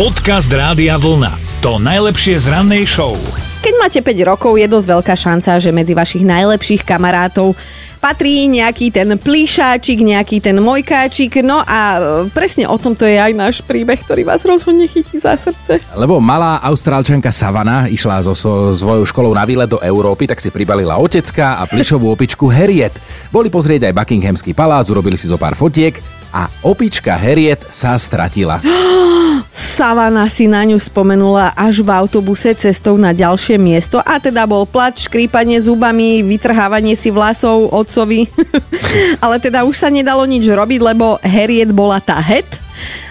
Podcast Rádia Vlna. To najlepšie z rannej show. Keď máte 5 rokov, je dosť veľká šanca, že medzi vašich najlepších kamarátov patrí nejaký ten plíšáčik, nejaký ten mojkáčik. No a e, presne o tomto je aj náš príbeh, ktorý vás rozhodne chytí za srdce. Lebo malá austrálčanka Savana išla so, so svojou školou na výlet do Európy, tak si pribalila otecka a plišovú opičku Harriet. Boli pozrieť aj Buckinghamský palác, urobili si zo pár fotiek a opička Harriet sa stratila. Savana si na ňu spomenula až v autobuse cestou na ďalšie miesto a teda bol plač, škrípanie zubami, vytrhávanie si vlasov otcovi. Ale teda už sa nedalo nič robiť, lebo Harriet bola tá het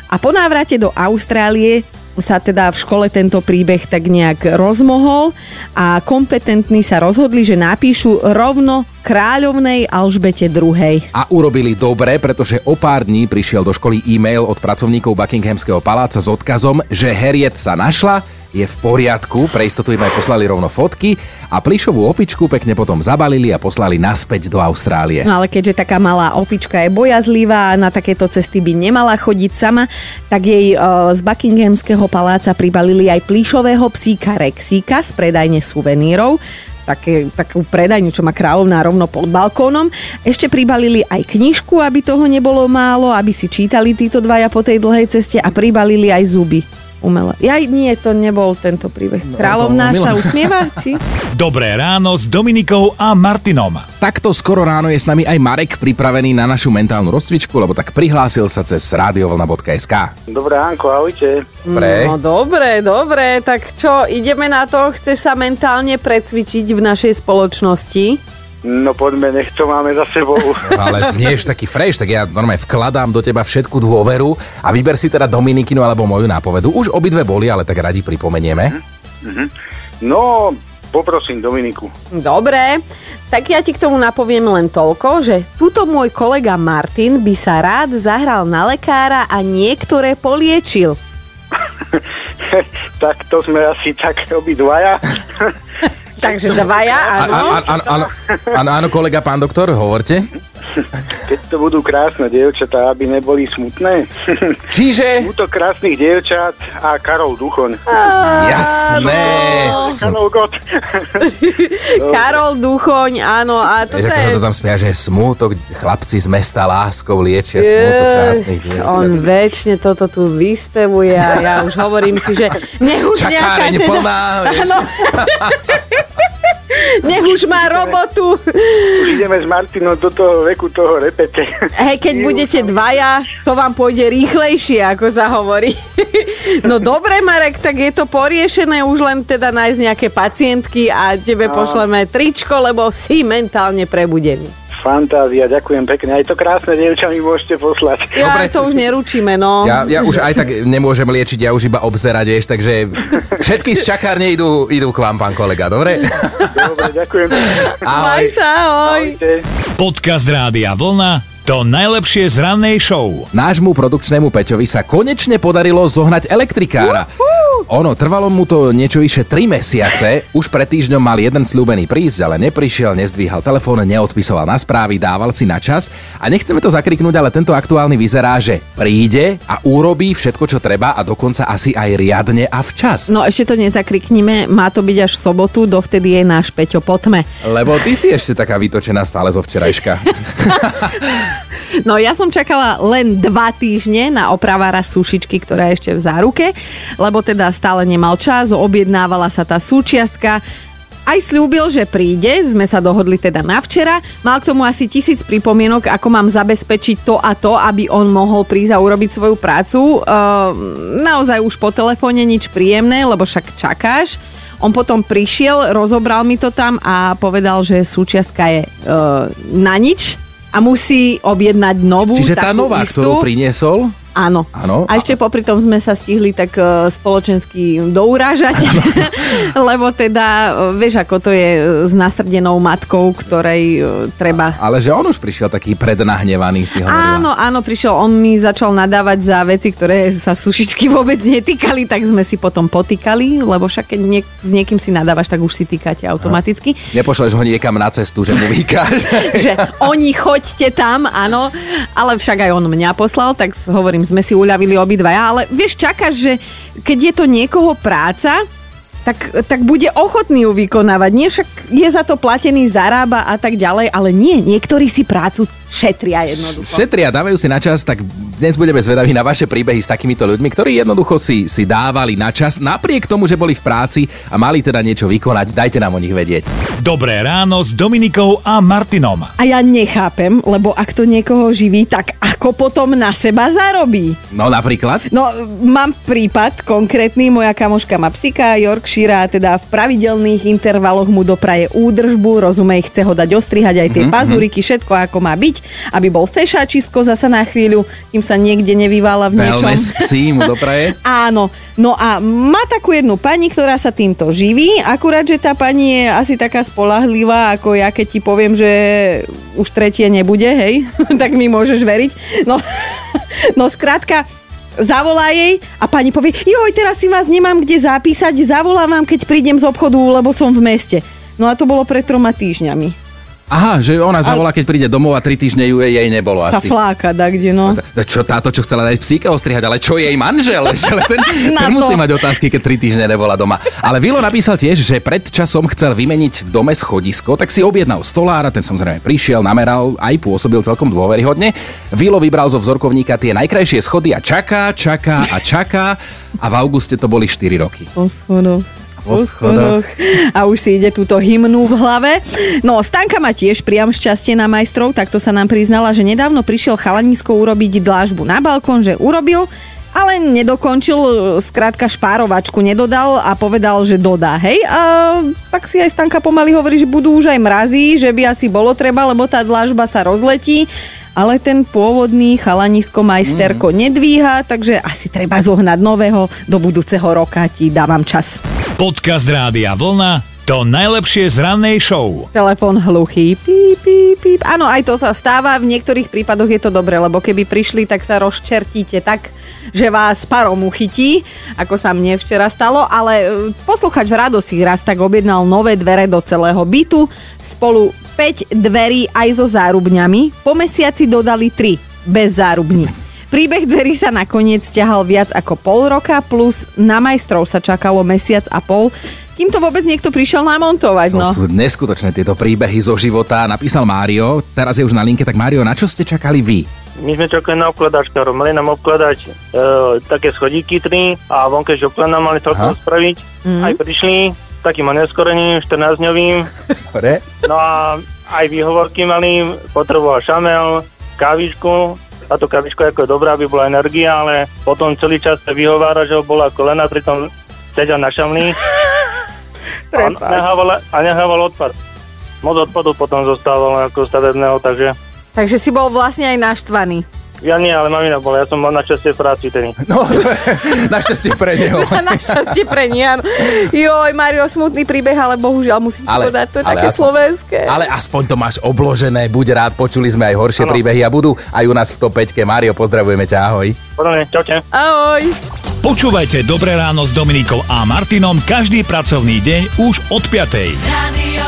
a po návrate do Austrálie sa teda v škole tento príbeh tak nejak rozmohol a kompetentní sa rozhodli, že napíšu rovno kráľovnej Alžbete II. A urobili dobre, pretože o pár dní prišiel do školy e-mail od pracovníkov Buckinghamského paláca s odkazom, že Harriet sa našla je v poriadku, pre istotu im aj poslali rovno fotky a plišovú opičku pekne potom zabalili a poslali naspäť do Austrálie. No ale keďže taká malá opička je bojazlivá a na takéto cesty by nemala chodiť sama, tak jej uh, z Buckinghamského paláca pribalili aj plišového psíka Rexíka z predajne suvenírov také, takú predajňu, čo má kráľovná rovno pod balkónom. Ešte pribalili aj knižku, aby toho nebolo málo, aby si čítali títo dvaja po tej dlhej ceste a pribalili aj zuby umelé. Ja nie, to nebol tento príbeh. No, Kráľovná sa usmieva, či? Dobré ráno s Dominikou a Martinom. Takto skoro ráno je s nami aj Marek pripravený na našu mentálnu rozcvičku, lebo tak prihlásil sa cez radiovolna.sk. Dobré ránko, ahojte. Dobre. No dobre, dobre, tak čo, ideme na to? Chceš sa mentálne precvičiť v našej spoločnosti? No poďme, nech to máme za sebou. Ale znieš taký fresh, tak ja normálne vkladám do teba všetku dôveru a vyber si teda Dominikinu alebo moju nápovedu. Už obidve boli, ale tak radi pripomenieme. Mm-hmm. No, poprosím Dominiku. Dobre, tak ja ti k tomu napoviem len toľko, že tuto môj kolega Martin by sa rád zahral na lekára a niektoré poliečil. tak to sme asi tak obidvaja. Takže dvaja, áno. Áno, áno, áno, kolega pán doktor, hovorte. Keď to budú krásne dievčatá, aby neboli smutné. Čiže? to krásnych dievčat a Karol Duchoň. Jasné. Karol Gott. Karol Duchoň, áno. A to Vieš, ako to tam smia, že smútok, chlapci z mesta láskou liečia smútok krásnych dievčat. On väčšine toto tu vyspevuje a ja už hovorím si, že nech už Čakáreň nejaká... plná. Áno. Nech už má robotu. Už ideme s Martinom do toho veku toho repete. Hej, keď budete dvaja, to vám pôjde rýchlejšie, ako sa hovorí. No dobre, Marek, tak je to poriešené, už len teda nájsť nejaké pacientky a tebe No. pošleme tričko, lebo si mentálne prebudený. Fantázia, ďakujem pekne. Aj to krásne dievča mi môžete poslať. Ja Dobre. to už neručíme, no. Ja, ja už aj tak nemôžem liečiť, ja už iba obzerať, vieš, takže všetky z čakárne idú, idú k vám, pán kolega, dobre? Dobre, ďakujem. Maj sa, ahoj. Ahojte. Podcast Rádia Vlna. To najlepšie z rannej show. Nášmu produkčnému Peťovi sa konečne podarilo zohnať elektrikára. Ono, trvalo mu to niečo vyše 3 mesiace. Už pred týždňom mal jeden slúbený prísť, ale neprišiel, nezdvíhal telefón, neodpisoval na správy, dával si na čas. A nechceme to zakriknúť, ale tento aktuálny vyzerá, že príde a urobí všetko, čo treba a dokonca asi aj riadne a včas. No ešte to nezakriknime, má to byť až v sobotu, dovtedy je náš Peťo po tme. Lebo ty si ešte taká vytočená stále zo včerajška. No ja som čakala len dva týždne na opravára sušičky, ktorá je ešte v záruke, lebo teda stále nemal čas, objednávala sa tá súčiastka, aj slúbil, že príde, sme sa dohodli teda na včera. Mal k tomu asi tisíc pripomienok, ako mám zabezpečiť to a to, aby on mohol prísť a urobiť svoju prácu. Ehm, naozaj už po telefóne nič príjemné, lebo však čakáš. On potom prišiel, rozobral mi to tam a povedal, že súčiastka je e, na nič a musí objednať novú. Čiže tá nová, istú. ktorú priniesol, Áno. Áno. A ešte popri tom sme sa stihli tak e, spoločensky dourážať, lebo teda e, vieš, ako to je e, s nasrdenou matkou, ktorej treba... ale že on už prišiel taký prednahnevaný, si hovorila. Áno, áno, prišiel, on mi začal nadávať za veci, ktoré sa sušičky vôbec netýkali, tak sme si potom potýkali, lebo však keď niek- s niekým si nadávaš, tak už si týkate automaticky. Nepošleš ho niekam na cestu, že mu vykáš. že oni choďte tam, áno, ale však aj on mňa poslal, tak hovorím hovorím, sme si uľavili obidvaja, ale vieš, čakáš, že keď je to niekoho práca, tak, tak bude ochotný ju vykonávať. Nie však je za to platený, zarába a tak ďalej, ale nie, niektorí si prácu šetria jednoducho. Šetria, dávajú si na čas, tak dnes budeme zvedaví na vaše príbehy s takýmito ľuďmi, ktorí jednoducho si, si dávali na čas, napriek tomu, že boli v práci a mali teda niečo vykonať. Dajte nám o nich vedieť. Dobré ráno s Dominikou a Martinom. A ja nechápem, lebo ak to niekoho živí, tak ako potom na seba zarobí? No napríklad? No, mám prípad konkrétny, moja kamoška má psika, Yorkshire, teda v pravidelných intervaloch mu dopraje údržbu, rozumej, chce ho dať ostrihať aj tie mm-hmm. pazuriky, všetko ako má byť, aby bol fešačisko zasa na chvíľu, kým sa niekde nevyvála v niečom. Wellness psí mu dopraje? Áno, no a má takú jednu pani, ktorá sa týmto živí, akurát, že tá pani je asi taká spolahlivá, ako ja, keď ti poviem, že už tretie nebude, hej, tak mi môžeš veriť. No, no skrátka, zavolá jej a pani povie, joj, teraz si vás nemám kde zapísať, zavolám vám, keď prídem z obchodu, lebo som v meste. No a to bolo pred troma týždňami. Aha, že ona zavolá, keď príde domov a tri týždne ju jej nebolo Sa asi. fláka, tak kde no. Čo táto, čo chcela dať psíka ostrihať, ale čo jej manžel? Že ten, ten musí mať otázky, keď tri týždne nebola doma. Ale Vilo napísal tiež, že pred časom chcel vymeniť v dome schodisko, tak si objednal stolára, ten samozrejme prišiel, nameral, aj pôsobil celkom dôveryhodne. Vilo vybral zo vzorkovníka tie najkrajšie schody a čaká, čaká a čaká a v auguste to boli 4 roky. Po schodoch. Po schodoch. A už si ide túto hymnu v hlave. No, Stanka má tiež priam šťastie na majstrov, takto sa nám priznala, že nedávno prišiel chalanisko urobiť dlážbu na balkón, že urobil, ale nedokončil, skrátka špárovačku nedodal a povedal, že dodá, hej. A tak si aj Stanka pomaly hovorí, že budú už aj mrazí, že by asi bolo treba, lebo tá dlážba sa rozletí ale ten pôvodný chalanisko majsterko mm. nedvíha, takže asi treba zohnať nového do budúceho roka, ti dávam čas. Podcast Rádia Vlna to najlepšie z rannej show. Telefón hluchý, píp, píp, píp. Áno, aj to sa stáva, v niektorých prípadoch je to dobré, lebo keby prišli, tak sa rozčertíte tak, že vás parom uchytí, ako sa mne včera stalo, ale e, posluchač Rado si raz tak objednal nové dvere do celého bytu, spolu 5 dverí aj so zárubňami, po mesiaci dodali 3 bez zárubní. Príbeh dverí sa nakoniec ťahal viac ako pol roka, plus na majstrov sa čakalo mesiac a pol, kým to vôbec niekto prišiel namontovať. To No. sú neskutočné tieto príbehy zo života. Napísal Mário, teraz je už na linke, tak Mário, na čo ste čakali vy? My sme čakali na obkladačkárov, mali nám obkladať e, také schodíky tri a vonkajšie obklad nám mali celkom spraviť. Mm. Aj prišli takým oneskorením, 14-dňovým. Dobre. No a aj výhovorky mali, potreboval šamel, kávičku. Táto kávička ako je dobrá, aby bola energia, ale potom celý čas sa vyhovára, že ho bola kolena, pritom sedel na šamli a nehával, a nehával odpad. Moc odpadu potom zostával ako stavebného, takže Takže si bol vlastne aj naštvaný. Ja nie, ale mamina bola, ja som mal našťastie v práci tedy. No, našťastie pre neho. Našťastie pre nie, áno. Joj, Mario, smutný príbeh, ale bohužiaľ musím Ale- povedať, to je ale také aspoň- slovenské. Ale aspoň to máš obložené, buď rád, počuli sme aj horšie Áno. príbehy a budú aj u nás v top 5. Mário, pozdravujeme ťa, ahoj. Podobne, čaute. Ahoj. Počúvajte Dobré ráno s Dominikou a Martinom každý pracovný deň už od 5. Radio